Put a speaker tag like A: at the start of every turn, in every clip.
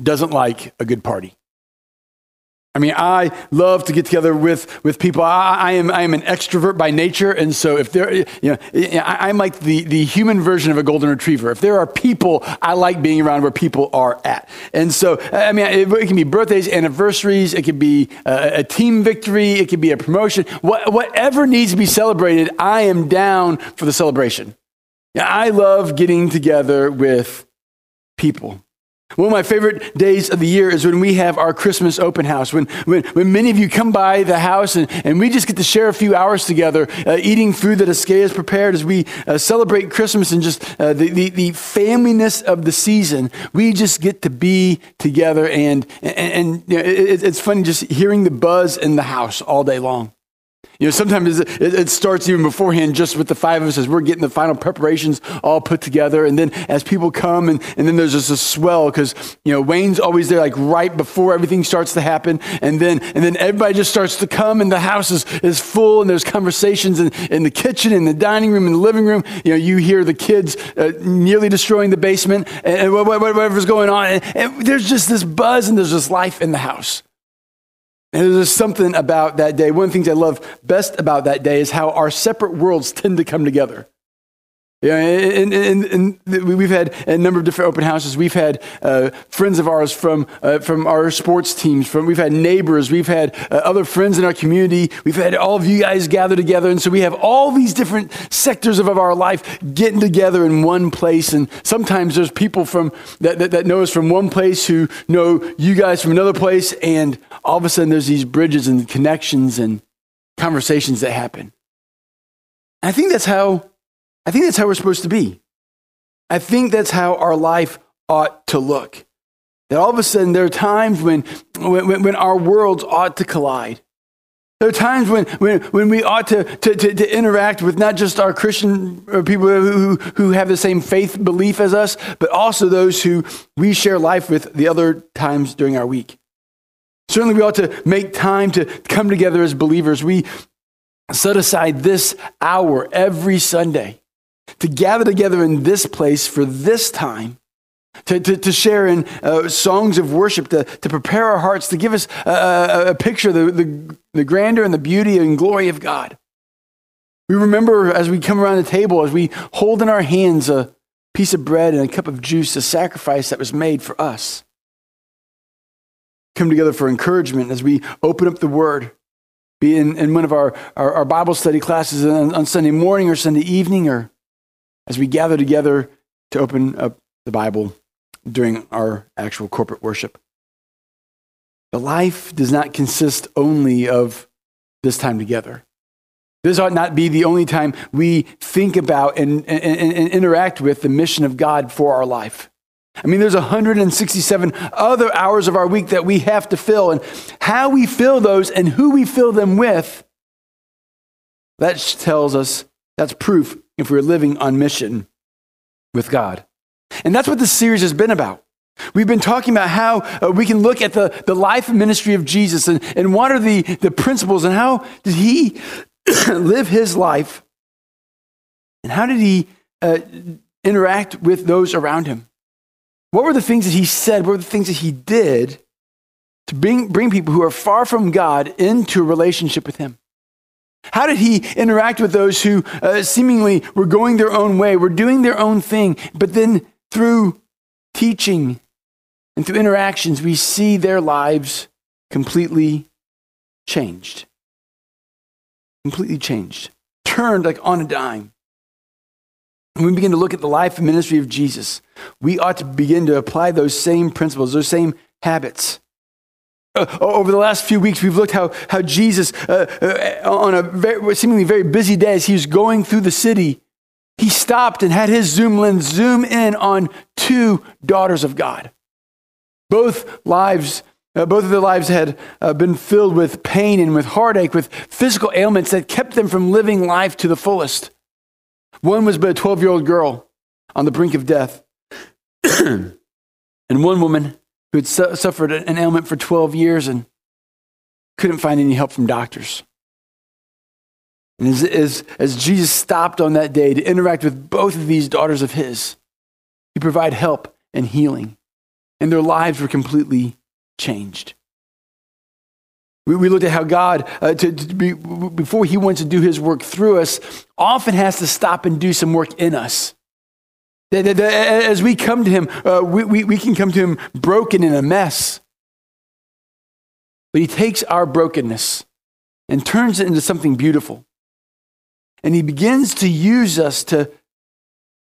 A: doesn't like a good party? I mean, I love to get together with, with people. I, I, am, I am an extrovert by nature. And so if there, you know, I'm like the, the human version of a golden retriever. If there are people, I like being around where people are at. And so, I mean, it, it can be birthdays, anniversaries. It could be a, a team victory. It could be a promotion. What, whatever needs to be celebrated, I am down for the celebration. I love getting together with people. One of my favorite days of the year is when we have our Christmas open house, when, when, when many of you come by the house and, and we just get to share a few hours together, uh, eating food that Askea has prepared as we uh, celebrate Christmas and just uh, the, the, the familyness of the season. We just get to be together, and, and, and you know, it, it's funny just hearing the buzz in the house all day long. You know, sometimes it, starts even beforehand just with the five of us as we're getting the final preparations all put together. And then as people come and, and then there's just a swell because, you know, Wayne's always there like right before everything starts to happen. And then, and then everybody just starts to come and the house is, is full and there's conversations in, in the kitchen, in the dining room, in the living room. You know, you hear the kids uh, nearly destroying the basement and, and whatever's going on. And, and there's just this buzz and there's this life in the house. And there's something about that day. One of the things I love best about that day is how our separate worlds tend to come together. Yeah, and, and, and, we've had a number of different open houses. We've had uh, friends of ours from, uh, from our sports teams. From, we've had neighbors. We've had uh, other friends in our community. We've had all of you guys gather together. And so we have all these different sectors of, of our life getting together in one place. And sometimes there's people from, that, that, that know us from one place who know you guys from another place. And all of a sudden there's these bridges and connections and conversations that happen. I think that's how I think that's how we're supposed to be. I think that's how our life ought to look. That all of a sudden there are times when, when, when our worlds ought to collide. There are times when, when, when we ought to, to, to, to interact with not just our Christian uh, people who, who have the same faith belief as us, but also those who we share life with the other times during our week. Certainly, we ought to make time to come together as believers. We set aside this hour every Sunday to gather together in this place for this time, to, to, to share in uh, songs of worship, to, to prepare our hearts, to give us a, a, a picture of the, the, the grandeur and the beauty and glory of God. We remember as we come around the table, as we hold in our hands a piece of bread and a cup of juice, a sacrifice that was made for us. Come together for encouragement as we open up the word, be in, in one of our, our, our Bible study classes on, on Sunday morning or Sunday evening, or as we gather together to open up the Bible during our actual corporate worship. The life does not consist only of this time together. This ought not be the only time we think about and, and, and, interact with the mission of God for our life. I mean, there's 167 other hours of our week that we have to fill, and how we fill those and who we fill them with, that tells us, that's proof if we're living on mission with God. And that's what this series has been about. We've been talking about how uh, we can look at the, the life and ministry of Jesus and, and what are the, the principles and how did he live his life and how did he uh, interact with those around him? What were the things that he said? What were the things that he did to bring, bring people who are far from God into a relationship with him? How did he interact with those who uh, seemingly were going their own way, were doing their own thing, but then through teaching and through interactions, we see their lives completely changed? Completely changed, turned like on a dime. When we begin to look at the life and ministry of Jesus, we ought to begin to apply those same principles, those same habits. Uh, over the last few weeks, we've looked how, how Jesus, uh, uh, on a very, seemingly very busy day, as he was going through the city, he stopped and had his zoom lens zoom in on two daughters of God. Both lives, uh, both of their lives had uh, been filled with pain and with heartache, with physical ailments that kept them from living life to the fullest. One was but a 12 year old girl on the brink of death, and one woman who had su- suffered an ailment for 12 years and couldn't find any help from doctors. And as, as, as Jesus stopped on that day to interact with both of these daughters of his, he provided help and healing. and their lives were completely changed. We, we looked at how God, uh, to, to be, before He wants to do His work through us, often has to stop and do some work in us. That, that, that as we come to Him, uh, we, we, we can come to Him broken in a mess. But He takes our brokenness and turns it into something beautiful. And He begins to use us to,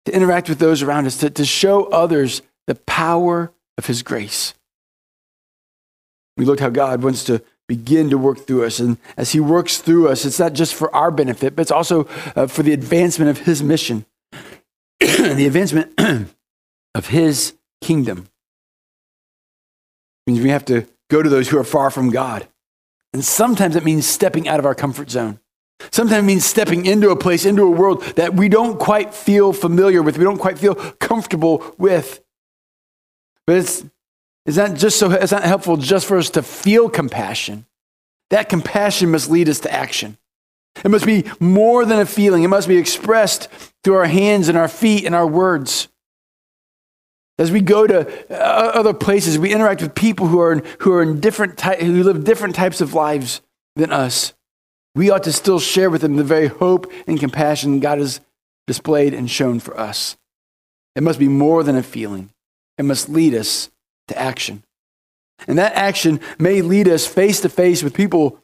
A: to interact with those around us, to, to show others the power of His grace. We looked how God wants to begin to work through us. And as He works through us, it's not just for our benefit, but it's also uh, for the advancement of His mission, the advancement of His kingdom. Means we have to go to those who are far from God. And sometimes it means stepping out of our comfort zone. Sometimes it means stepping into a place, into a world that we don't quite feel familiar with, we don't quite feel comfortable with. But it's is that just so it's not helpful just for us to feel compassion. That compassion must lead us to action. It must be more than a feeling. It must be expressed through our hands and our feet and our words. As we go to uh, other places, we interact with people who are, who are in different ty- who live different types of lives than us. We ought to still share with them the very hope and compassion God has displayed and shown for us. It must be more than a feeling. It must lead us to action. And that action may lead us face to face with people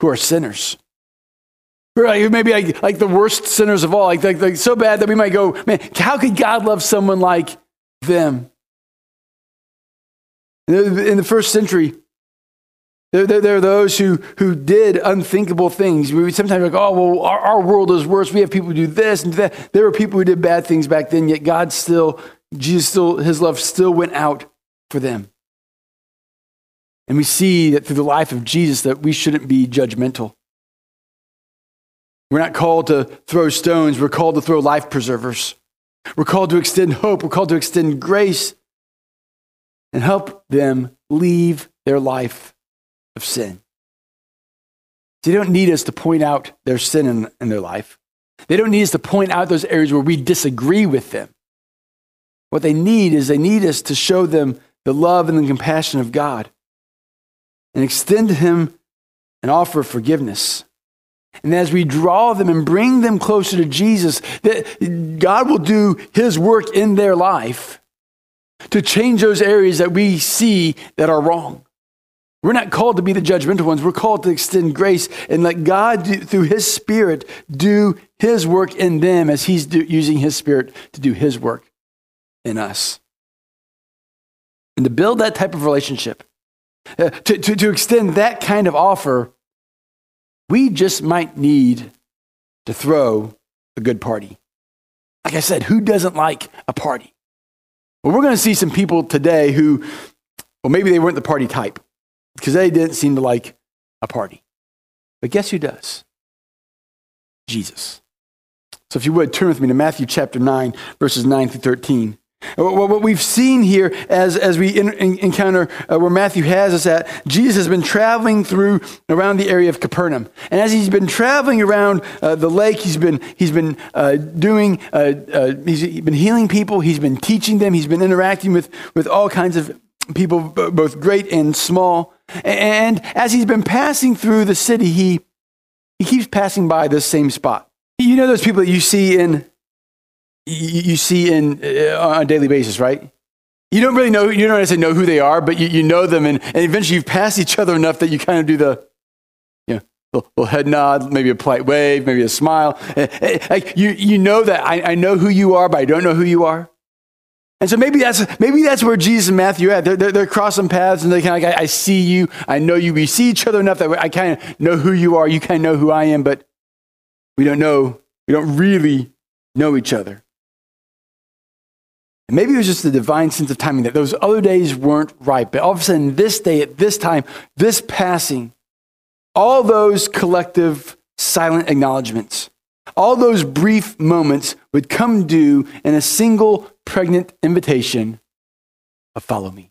A: who are sinners. Like, maybe like, like the worst sinners of all, like, like, like so bad that we might go, man, how could God love someone like them? In the first century, there, there, there, are those who, who did unthinkable things. We sometimes like, oh, well, our, our world is worse. We have people who do this and do that. There were people who did bad things back then, yet God still Jesus still, his love still went out for them. And we see that through the life of Jesus that we shouldn't be judgmental. We're not called to throw stones, we're called to throw life preservers. We're called to extend hope, we're called to extend grace and help them leave their life of sin. They don't need us to point out their sin in, in their life. They don't need us to point out those areas where we disagree with them. What they need is they need us to show them the love and the compassion of God and extend to Him an offer of forgiveness. And as we draw them and bring them closer to Jesus, that God will do His work in their life to change those areas that we see that are wrong. We're not called to be the judgmental ones. We're called to extend grace and let God, do, through His Spirit, do His work in them as He's do, using His Spirit to do His work in us. And to build that type of relationship, uh, to, to, to extend that kind of offer, we just might need to throw a good party. Like I said, who doesn't like a party? Well, we're going to see some people today who, well, maybe they weren't the party type because they didn't seem to like a party. But guess who does? Jesus. So if you would, turn with me to Matthew chapter 9, verses 9 through 13. What we've seen here as, as we in, in, encounter uh, where Matthew has us at, Jesus has been traveling through around the area of Capernaum. And as he's been traveling around uh, the lake, he's been, he's been uh, doing, uh, uh, he's been healing people, he's been teaching them, he's been interacting with, with all kinds of people, both great and small. And as he's been passing through the city, he, he keeps passing by this same spot. You know those people that you see in you see in uh, on a daily basis, right? You don't really know, you don't necessarily know who they are, but you, you know them, and, and eventually you've passed each other enough that you kind of do the, you know, little, little head nod, maybe a polite wave, maybe a smile. Eh, eh, like you, you know that I, I know who you are, but I don't know who you are. And so maybe that's maybe that's where Jesus and Matthew are at. They're, they're, they're crossing paths, and they're kind of like, I, I, see you, I know you. We see each other enough that I kind of know who you are. You kind of know who I am, but we don't know. We don't really know each other. Maybe it was just the divine sense of timing that those other days weren't right. But all of a sudden, this day, at this time, this passing, all those collective silent acknowledgments, all those brief moments would come due in a single pregnant invitation of follow me.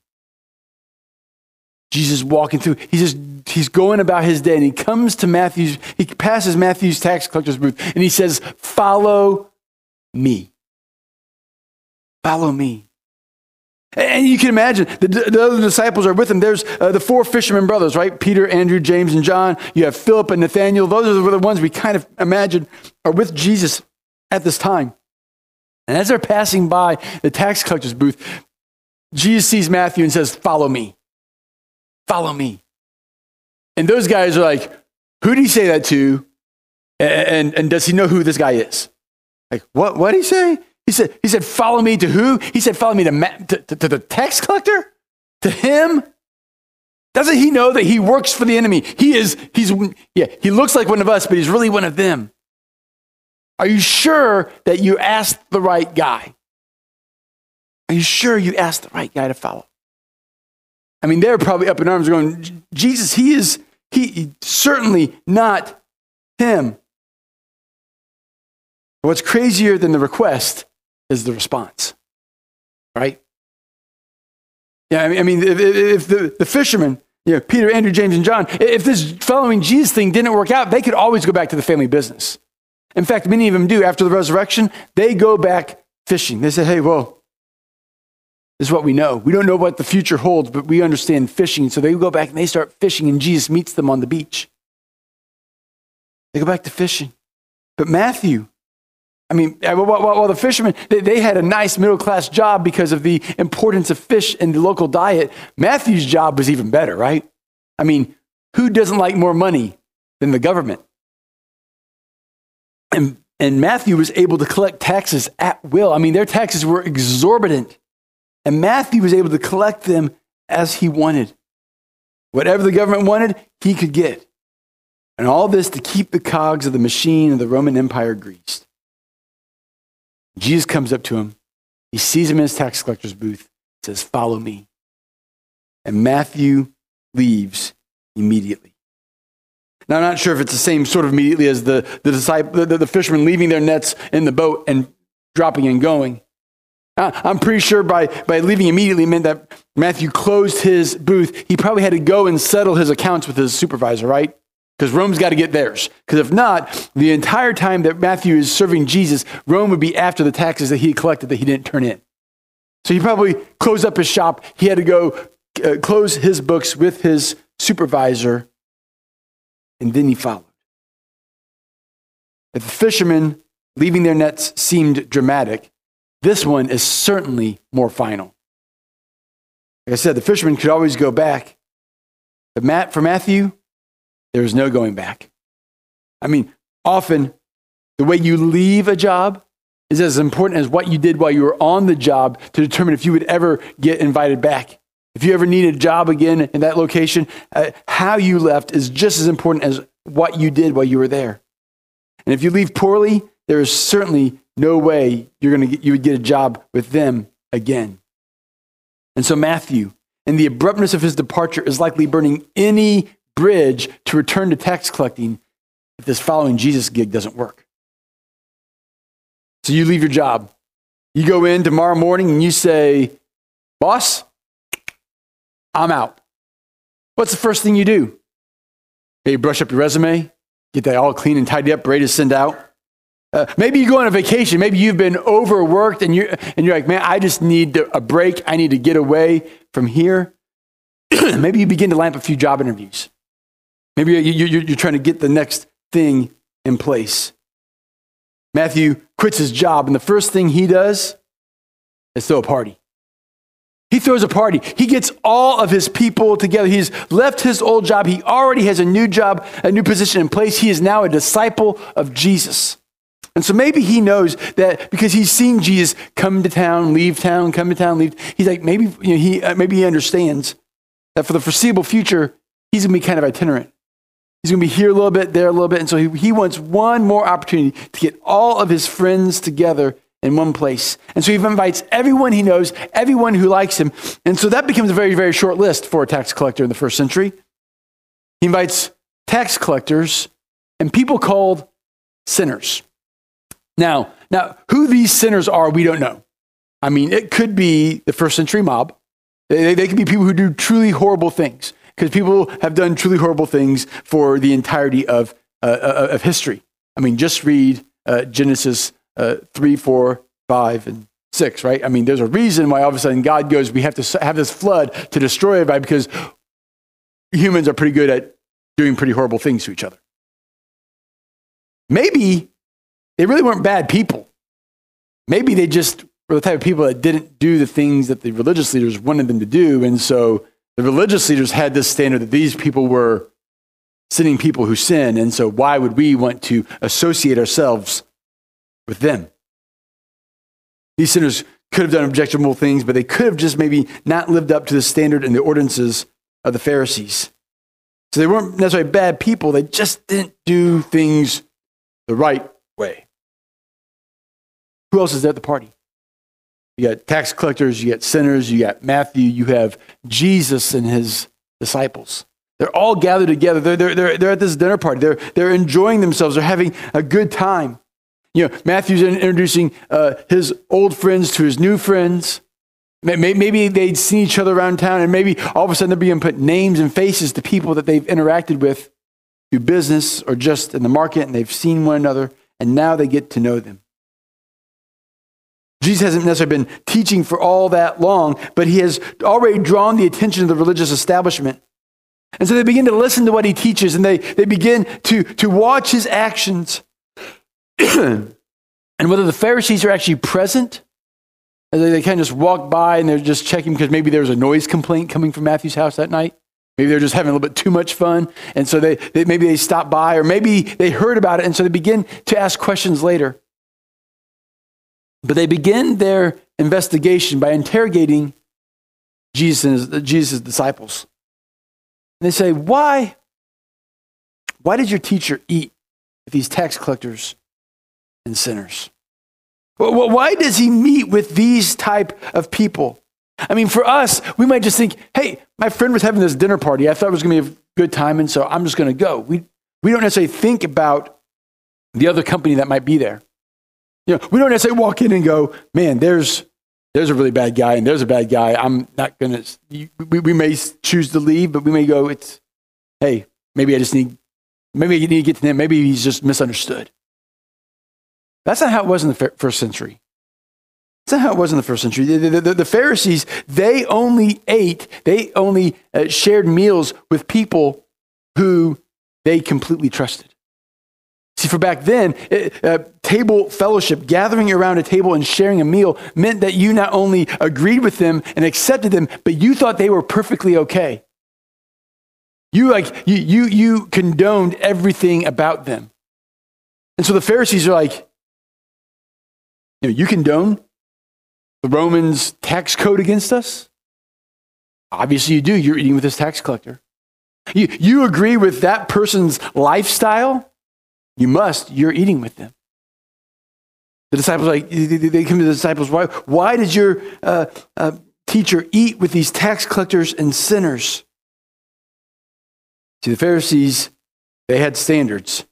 A: Jesus walking through, he's just he's going about his day and he comes to Matthew's, he passes Matthew's tax collector's booth and he says, Follow me. Follow me. And you can imagine the, the other disciples are with him. There's uh, the four fishermen brothers, right? Peter, Andrew, James, and John. You have Philip and Nathaniel. Those are the ones we kind of imagine are with Jesus at this time. And as they're passing by the tax collector's booth, Jesus sees Matthew and says, Follow me. Follow me. And those guys are like, Who did he say that to? And, and, and does he know who this guy is? Like, what, what did he say? He said, he said, follow me to who? He said, follow me to, to, to, to the tax collector? To him? Doesn't he know that he works for the enemy? He is, he's, yeah, he looks like one of us, but he's really one of them. Are you sure that you asked the right guy? Are you sure you asked the right guy to follow? I mean, they're probably up in arms going, Jesus, he is, he certainly not him. what's crazier than the request is the response, right? Yeah, I mean, if, the, the fishermen, you know, Peter, Andrew, James, and John, if this following Jesus thing didn't work out, they could always go back to the family business. In fact, many of them do. After the resurrection, they go back fishing. They say, hey, well, this is what we know. We don't know what the future holds, but we understand fishing. So they go back and they start fishing, and Jesus meets them on the beach. They go back to fishing. But Matthew, I mean, while, the fishermen, they, they had a nice middle class job because of the importance of fish in the local diet. Matthew's job was even better, right? I mean, who doesn't like more money than the government? And, and Matthew was able to collect taxes at will. I mean, their taxes were exorbitant. And Matthew was able to collect them as he wanted. Whatever the government wanted, he could get. And all this to keep the cogs of the machine of the Roman Empire greased. Jesus comes up to him. He sees him in his tax collector's booth, says, Follow me. And Matthew leaves immediately. Now, I'm not sure if it's the same sort of immediately as the, the, disciple, the, the fishermen leaving their nets in the boat and dropping and going. I'm pretty sure by, by leaving immediately meant that Matthew closed his booth. He probably had to go and settle his accounts with his supervisor, right? Because Rome's got to get theirs. Because if not, the entire time that Matthew is serving Jesus, Rome would be after the taxes that he collected that he didn't turn in. So he probably closed up his shop. He had to go uh, close his books with his supervisor, and then he followed. If the fishermen leaving their nets seemed dramatic, this one is certainly more final. Like I said, the fishermen could always go back. But Matt, for Matthew, there is no going back. I mean, often the way you leave a job is as important as what you did while you were on the job to determine if you would ever get invited back. If you ever need a job again in that location, uh, how you left is just as important as what you did while you were there. And if you leave poorly, there is certainly no way you're going to you would get a job with them again. And so Matthew, in the abruptness of his departure, is likely burning any bridge to return to tax collecting if this following Jesus gig doesn't work. So you leave your job. You go in tomorrow morning and you say, Boss, I'm out. What's the first thing you do? You brush up your resume, get that all clean and tidy up, ready to send out. Uh, maybe you go on a vacation. Maybe you've been overworked and you're, and you're like, man, I just need a break. I need to get away from here. maybe you begin to lamp a few job interviews. Maybe you're trying to get the next thing in place. Matthew quits his job, and the first thing he does is throw a party. He throws a party. He gets all of his people together. He's left his old job. He already has a new job, a new position in place. He is now a disciple of Jesus. And so maybe he knows that because he's seen Jesus come to town, leave town, come to town, leave. He's like maybe you know, he uh, maybe he understands that for the foreseeable future he's going to be kind of itinerant. He's going to be here a little bit, there a little bit. And so he, he wants one more opportunity to get all of his friends together in one place. And so he invites everyone he knows, everyone who likes him. And so that becomes a very, very short list for a tax collector in the first century. He invites tax collectors and people called sinners. Now, now who these sinners are, we don't know. I mean, it could be the first century mob. They, they could be people who do truly horrible things because people have done truly horrible things for the entirety of, uh, uh, of history. I mean, just read uh, Genesis uh, 3, 4, 5, and 6, right? I mean, there's a reason why all of a sudden God goes, we have to have this flood to destroy everybody because humans are pretty good at doing pretty horrible things to each other. Maybe they really weren't bad people. Maybe they just were the type of people that didn't do the things that the religious leaders wanted them to do. And so the religious leaders had this standard that these people were sinning people who sin. And so why would we want to associate ourselves with them? These sinners could have done objectionable things, but they could have just maybe not lived up to the standard and the ordinances of the Pharisees. So they weren't necessarily bad people, they just didn't do things the right way. Who else is there at the party? You got tax collectors, you got sinners, you got Matthew, you have Jesus and his disciples. They're all gathered together. They're, they're, they're, they're at this dinner party. They're, they're enjoying themselves. They're having a good time. You know, Matthew's introducing uh, his old friends to his new friends. Maybe they'd seen each other around town, and maybe all of a sudden they're being put names and faces to people that they've interacted with through business or just in the market, and they've seen one another, and now they get to know them. Jesus hasn't necessarily been teaching for all that long, but he has already drawn the attention of the religious establishment. And so they begin to listen to what he teaches and they, they begin to, to watch his actions. and whether the Pharisees are actually present, they, they kind of just walk by and they're just checking because maybe there's a noise complaint coming from Matthew's house that night. Maybe they're just having a little bit too much fun. And so they, they maybe they stop by or maybe they heard about it. And so they begin to ask questions later. But they begin their investigation by interrogating Jesus Jesus' disciples. And they say, Why? Why did your teacher eat with these tax collectors and sinners? Why does he meet with these type of people? I mean, for us, we might just think, hey, my friend was having this dinner party. I thought it was going to be a good time, and so I'm just going to go. We, we don't necessarily think about the other company that might be there. You know, we don't necessarily walk in and go, man, there's there's a really bad guy and there's a bad guy. I'm not gonna. We, we may choose to leave, but we may go. It's hey, maybe I just need, maybe I need to get to him. Maybe he's just misunderstood. That's not how it was in the first century. That's not how it was in the first century. The, the, the, the Pharisees, they only ate, they only uh, shared meals with people who they completely trusted. See, for back then, it, uh, table fellowship, gathering around a table and sharing a meal, meant that you not only agreed with them and accepted them, but you thought they were perfectly okay. You like you you you condoned everything about them. And so the Pharisees are like, you know, you condone the Romans tax code against us? Obviously you do. You're eating with this tax collector. You, you agree with that person's lifestyle? You must. You're eating with them. The disciples, like, they come to the disciples, why, why did your uh, uh, teacher eat with these tax collectors and sinners? See, the Pharisees, they had standards.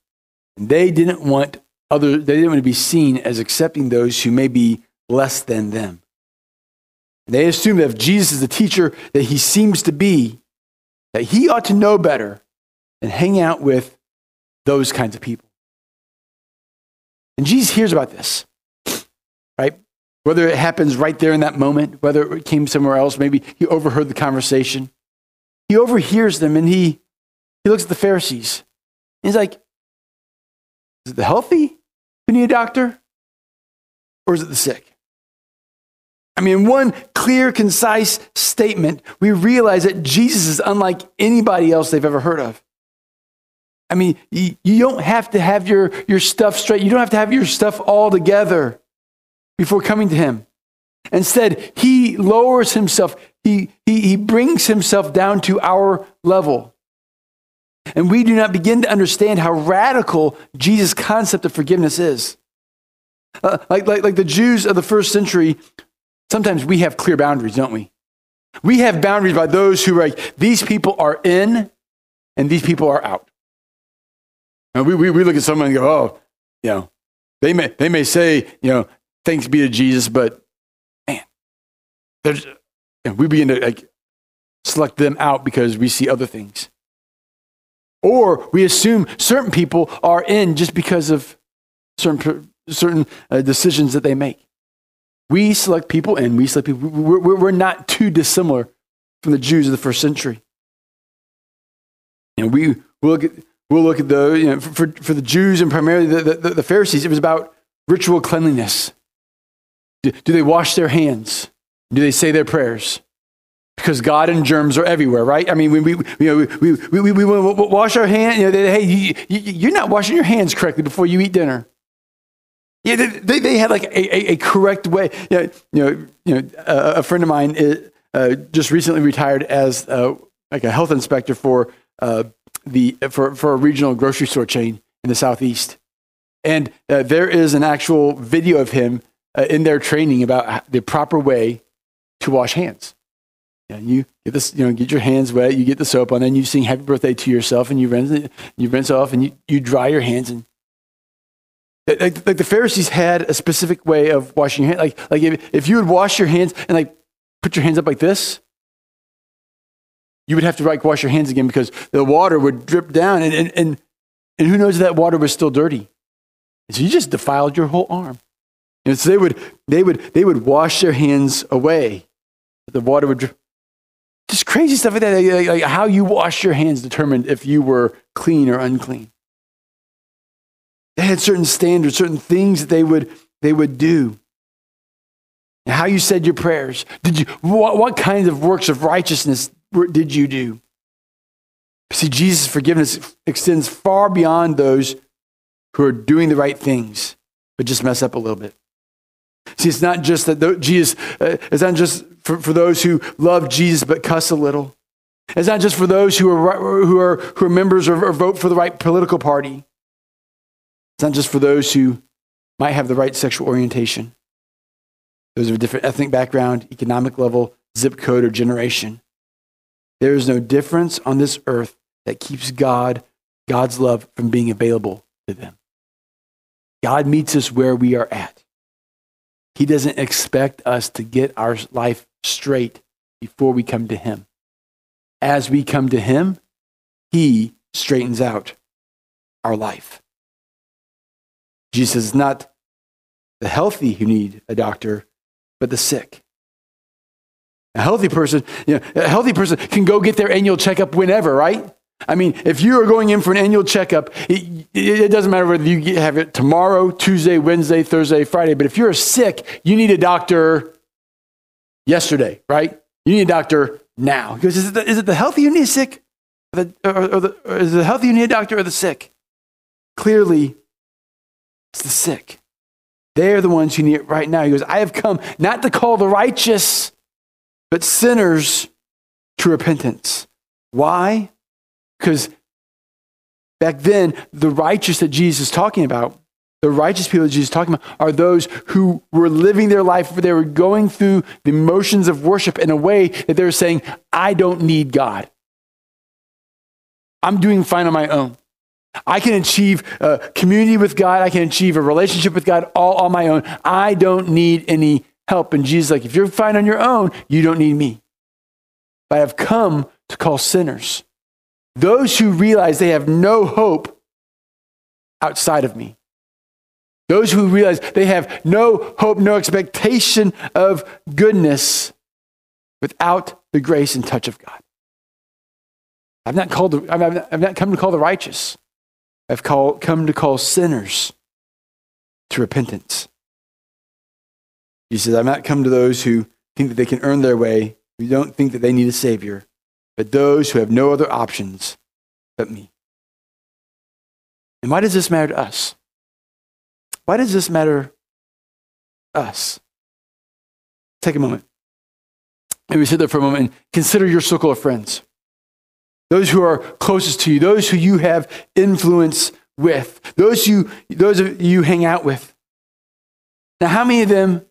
A: And they didn't want other, they didn't want to be seen as accepting those who may be less than them. They assumed that if Jesus is the teacher that he seems to be, that he ought to know better than hang out with those kinds of people. And Jesus hears about this, right? Whether it happens right there in that moment, whether it came somewhere else, maybe he overheard the conversation. He overhears them and he, he looks at the Pharisees. He's like, is it the healthy who need a doctor? Or is it the sick? I mean, one clear, concise statement, we realize that Jesus is unlike anybody else they've ever heard of. I mean, you, don't have to have your, your stuff straight. You don't have to have your stuff all together before coming to Him. Instead, He lowers Himself, He, he, he brings Himself down to our level. And we do not begin to understand how radical Jesus' concept of forgiveness is. Uh, like, like, like the Jews of the first century, sometimes we have clear boundaries, don't we? We have boundaries by those who are like, these people are in and these people are out. Now, we, we, we look at someone and go, oh, you know, they may, they may say, you know, thanks be to Jesus, but man, there's, and we begin to like, select them out because we see other things. Or we assume certain people are in just because of certain, certain uh, decisions that they make. We select people and we select people. We're, we're not too dissimilar from the Jews of the first century. And we, we'll, look at, we'll look at the, you know, for, for the Jews and primarily the, the, the Pharisees, it was about ritual cleanliness. Do, do they wash their hands? Do they say their prayers? Because God and germs are everywhere, right? I mean, we, we, you know, we, we, we, we, wash our hands. You know, hey, you, you're not washing your hands correctly before you eat dinner. Yeah, they, they had like a, a, a correct way. Know, you know, you know uh, a friend of mine is, uh, just recently retired as uh, like a health inspector for uh, the for, for a regional grocery store chain in the southeast, and uh, there is an actual video of him uh, in their training about the proper way to wash hands. And you get this, you know, get your hands wet, you get the soap on, then you sing happy birthday to yourself and you rinse, you rinse off and you, you dry your hands and like, like the Pharisees had a specific way of washing your hands. Like, like if, if you would wash your hands and like put your hands up like this, you would have to like wash your hands again because the water would drip down and, and, and, and who knows if that water was still dirty. And so you just defiled your whole arm. And so they would, they would, they would wash their hands away. The water would drip. Just crazy stuff like that. Like, like how you wash your hands determined if you were clean or unclean. They had certain standards, certain things that they would, they would do. How you said your prayers. Did you, what, what kinds of works of righteousness did you do? See, Jesus' forgiveness extends far beyond those who are doing the right things, but just mess up a little bit. See, it's not just that Jesus, uh, it's not just for, for those who love Jesus but cuss a little. It's not just for those who are, who are, who are members or, or vote for the right political party. It's not just for those who might have the right sexual orientation, those of a different ethnic background, economic level, zip code, or generation. There is no difference on this earth that keeps God, God's love, from being available to them. God meets us where we are at. He doesn't expect us to get our life straight before we come to Him. As we come to Him, He straightens out our life. Jesus is not the healthy who need a doctor, but the sick. A healthy person, you know, a healthy person can go get their annual checkup whenever, right? I mean, if you are going in for an annual checkup, it, it, doesn't matter whether you have it tomorrow, Tuesday, Wednesday, Thursday, Friday. But if you're sick, you need a doctor yesterday, right? You need a doctor now. Because is it the, is it the healthy you need sick, or, the, or, or, the, or is it the healthy you need a doctor, or the sick? Clearly, it's the sick. They're the ones who need it right now. He goes, I have come not to call the righteous, but sinners to repentance. Why? Because back then, the righteous that Jesus is talking about, the righteous people that Jesus is talking about, are those who were living their life, where they were going through the motions of worship in a way that they were saying, I don't need God. I'm doing fine on my own. I can achieve a community with God. I can achieve a relationship with God all on my own. I don't need any help. And Jesus like, if you're fine on your own, you don't need me. But I have come to call sinners. Those who realize they have no hope outside of me. Those who realize they have no hope, no expectation of goodness without the grace and touch of God. I've not, called the, I've, not, I've not come to call the righteous. I've call, come to call sinners to repentance. He says, I've not come to those who think that they can earn their way, who don't think that they need a Savior, but those who have no other options but me. And why does this matter to us? Why does this matter us? Take a moment. Maybe sit there for a moment and consider your circle of friends those who are closest to you, those who you have influence with, those you those you hang out with. Now, how many of them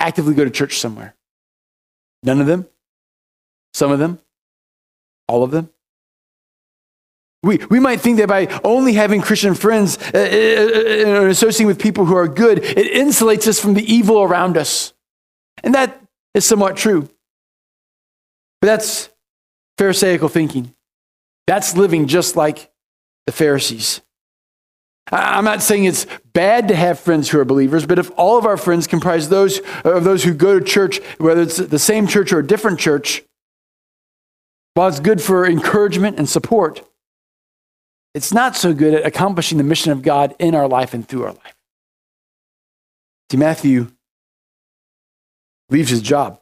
A: actively go to church somewhere? None of them? Some of them? All of them? We, we might think that by only having Christian friends uh, uh, uh, and associating with people who are good, it insulates us from the evil around us. And that is somewhat true. But that's Pharisaical thinking. That's living just like the Pharisees. I'm not saying it's bad to have friends who are believers, but if all of our friends comprise those of those who go to church, whether it's the same church or a different church, while it's good for encouragement and support, it's not so good at accomplishing the mission of God in our life and through our life. See, Matthew leaves his job.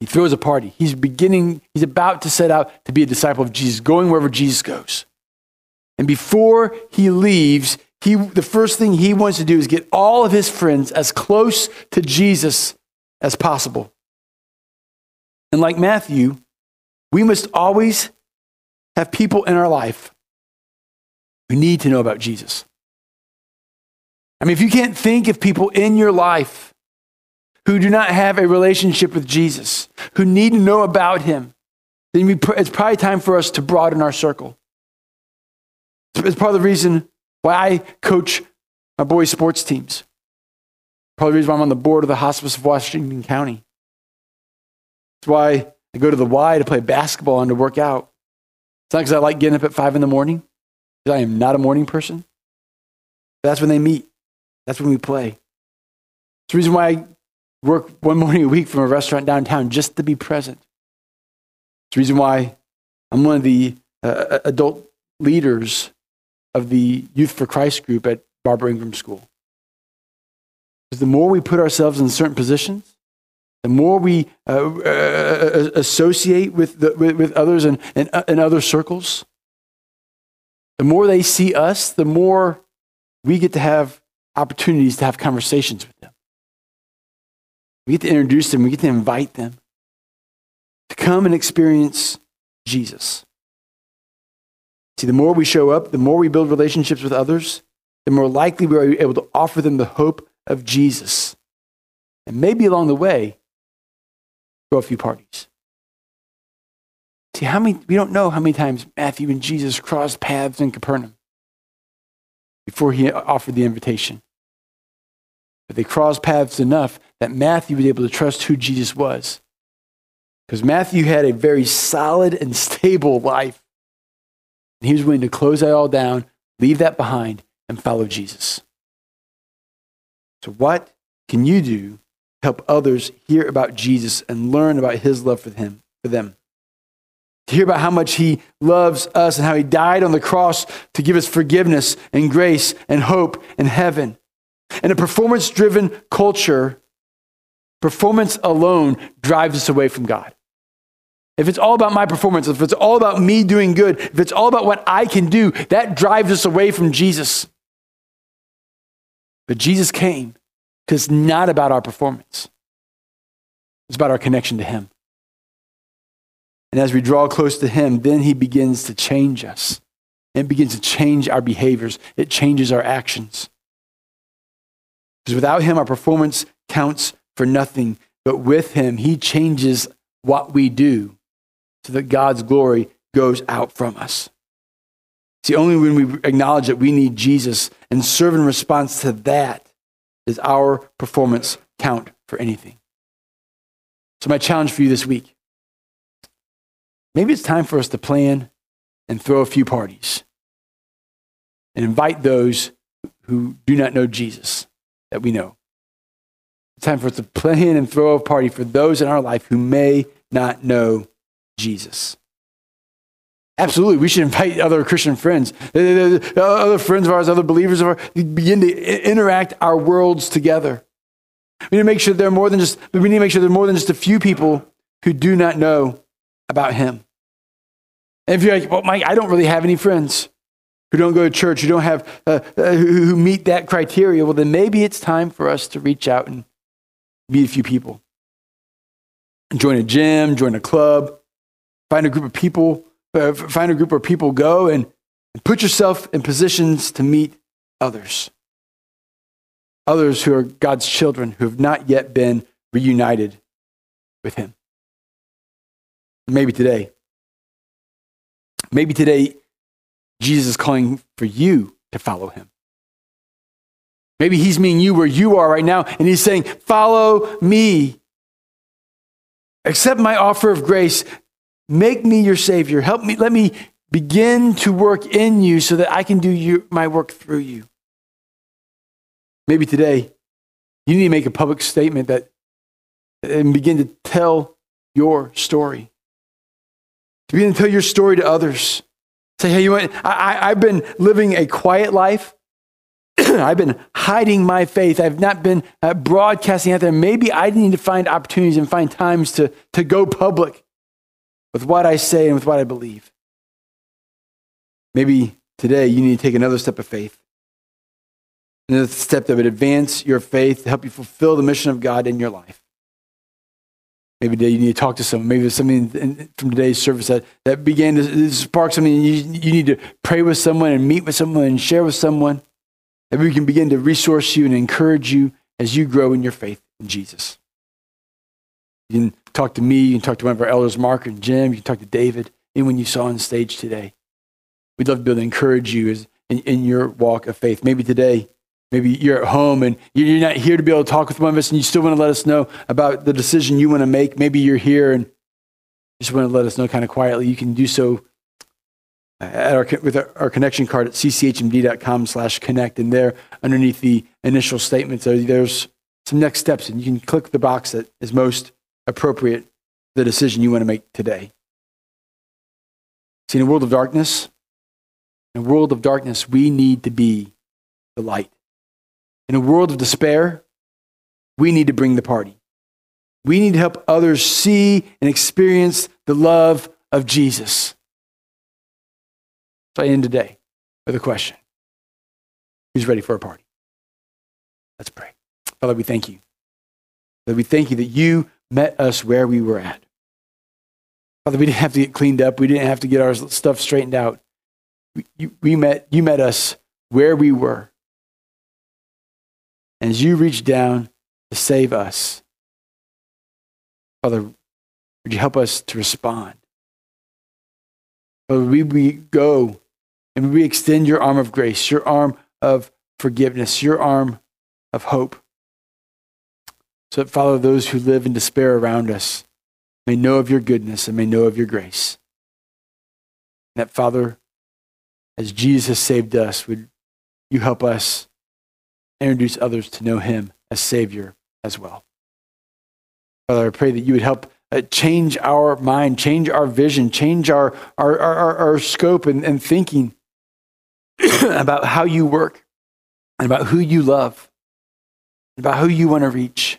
A: He throws a party. He's beginning, he's about to set out to be a disciple of Jesus, going wherever Jesus goes. And before he leaves, he, the first thing he wants to do is get all of his friends as close to Jesus as possible. And like Matthew, we must always have people in our life who need to know about Jesus. I mean, if you can't think of people in your life who do not have a relationship with Jesus, who need to know about him, then it's probably time for us to broaden our circle. It's part of the reason why I coach my boys' sports teams. Probably the reason why I'm on the board of the Hospice of Washington County. It's why I go to the Y to play basketball and to work out. It's not because I like getting up at five in the morning, because I am not a morning person. That's when they meet. That's when we play. It's the reason why I work one morning a week from a restaurant downtown just to be present. It's the reason why I'm one of the uh, adult leaders of the Youth for Christ group at Barbara Ingram School. Because the more we put ourselves in certain positions, the more we uh, uh, uh associate with, the, with, with, others in, uh, in other circles, the more they see us, the more we get to have opportunities to have conversations with them. We get to introduce them, we get to invite them to come and experience Jesus. See, the more we show up, the more we build relationships with others, the more likely we are able to offer them the hope of Jesus. And maybe along the way, throw a few parties. See, how many, we don't know how many times Matthew and Jesus crossed paths in Capernaum before he offered the invitation. But they crossed paths enough that Matthew was able to trust who Jesus was. Because Matthew had a very solid and stable life. And he was willing to close that all down, leave that behind, and follow Jesus. So, what can you do to help others hear about Jesus and learn about his love for, him, for them? To hear about how much he loves us and how he died on the cross to give us forgiveness and grace and hope and heaven. In a performance driven culture, performance alone drives us away from God if it's all about my performance, if it's all about me doing good, if it's all about what I can do, that drives us away from Jesus. But Jesus came because it's not about our performance, it's about our connection to Him. And as we draw close to Him, then He begins to change us. It begins to change our behaviors, it changes our actions. Because without Him, our performance counts for nothing. But with Him, He changes what we do so that God's glory goes out from us. See, only when we acknowledge that we need Jesus and serve in response to that does our performance count for anything. So, my challenge for you this week maybe it's time for us to plan and throw a few parties and invite those who do not know Jesus that we know. It's time for us to plan and throw a party for those in our life who may not know Jesus. Absolutely, we should invite other Christian friends, other friends of ours, other believers of ours, begin to interact our worlds together. We need to make sure there are more than just we need to make sure there are more than just a few people who do not know about Him. And if you're like, well, Mike, I don't really have any friends who don't go to church, who don't have uh, uh, who meet that criteria, well, then maybe it's time for us to reach out and meet a few people. Join a gym, join a club, Find a group of people, uh, find a group where people go and, and put yourself in positions to meet others. Others who are God's children who have not yet been reunited with Him. Maybe today. Maybe today, Jesus is calling for you to follow Him. Maybe He's meeting you where you are right now, and He's saying, Follow me. Accept my offer of grace. Make me your Savior. Help me. Let me begin to work in you so that I can do you, my work through you. Maybe today you need to make a public statement that and begin to tell your story. To begin to tell your story to others. Say, hey, you know what? I, have been living a quiet life. I've been hiding my faith. I've not been uh, broadcasting out there. Maybe I need to find opportunities and find times to, to go public with what I say and with what I believe. Maybe today you need to take another step of faith. Another step that would advance your faith help you fulfill the mission of God in your life. Maybe today you need to talk to someone. Maybe there's something from today's service that, that began to spark something. You, you need to pray with someone and meet with someone and share with someone. That we can begin to resource you and encourage you as you grow in your faith in Jesus. You can talk to me. You can talk to one of our elders, Mark and Jim. You can talk to David, anyone you saw on stage today. We'd love to be able to encourage you in, in your walk of faith. Maybe today Maybe you're at home and you're not here to be able to talk with one of us and you still want to let us know about the decision you want to make. Maybe you're here and just want to let us know kind of quietly. You can do so at our, with our, our connection card at cchmd.com slash connect. And there, underneath the initial statements, there's some next steps. And you can click the box that is most appropriate the decision you want to make today. See, in a world of darkness, in a world of darkness, we need to be the light. In a world of despair, we need to bring the party. We need to help others see and experience the love of Jesus. So I end today with a question Who's ready for a party? Let's pray. Father, we thank you. Father, we thank you that you met us where we were at. Father, we didn't have to get cleaned up. We didn't have to get our stuff straightened out. We, you, we met, you met us where we were. And as you reach down to save us, Father, would you help us to respond? Father, we, we go and we extend your arm of grace, your arm of forgiveness, your arm of hope. So that, Father, those who live in despair around us may know of your goodness and may know of your grace. And that, Father, as Jesus saved us, would you help us introduce others to know him as Savior as well. Father, I pray that you would help uh, change our mind, change our vision, change our, our, our, our scope and, and thinking about how you work and about who you love, about who you want to reach.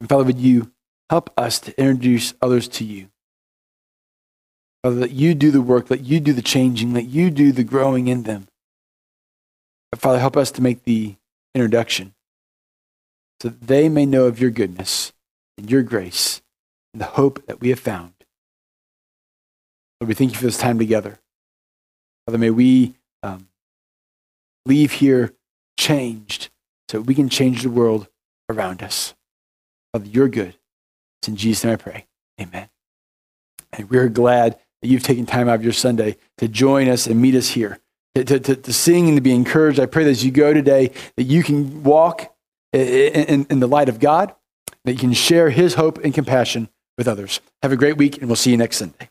A: And Father, would you help us to introduce others to you? Father, that you do the work, that you do the changing, that you do the growing in them. Father, help us to make the introduction so that they may know of your goodness and your grace and the hope that we have found. Lord, we thank you for this time together. Father, may we um, leave here changed so we can change the world around us. Father, you're good. It's in Jesus' name I pray. Amen. And we're glad that you've taken time out of your Sunday to join us and meet us here to, to, to sing and to be encouraged. I pray that as you go today, that you can walk in, in, in the light of God, that you can share his hope and compassion with others. Have a great week, and we'll see you next Sunday.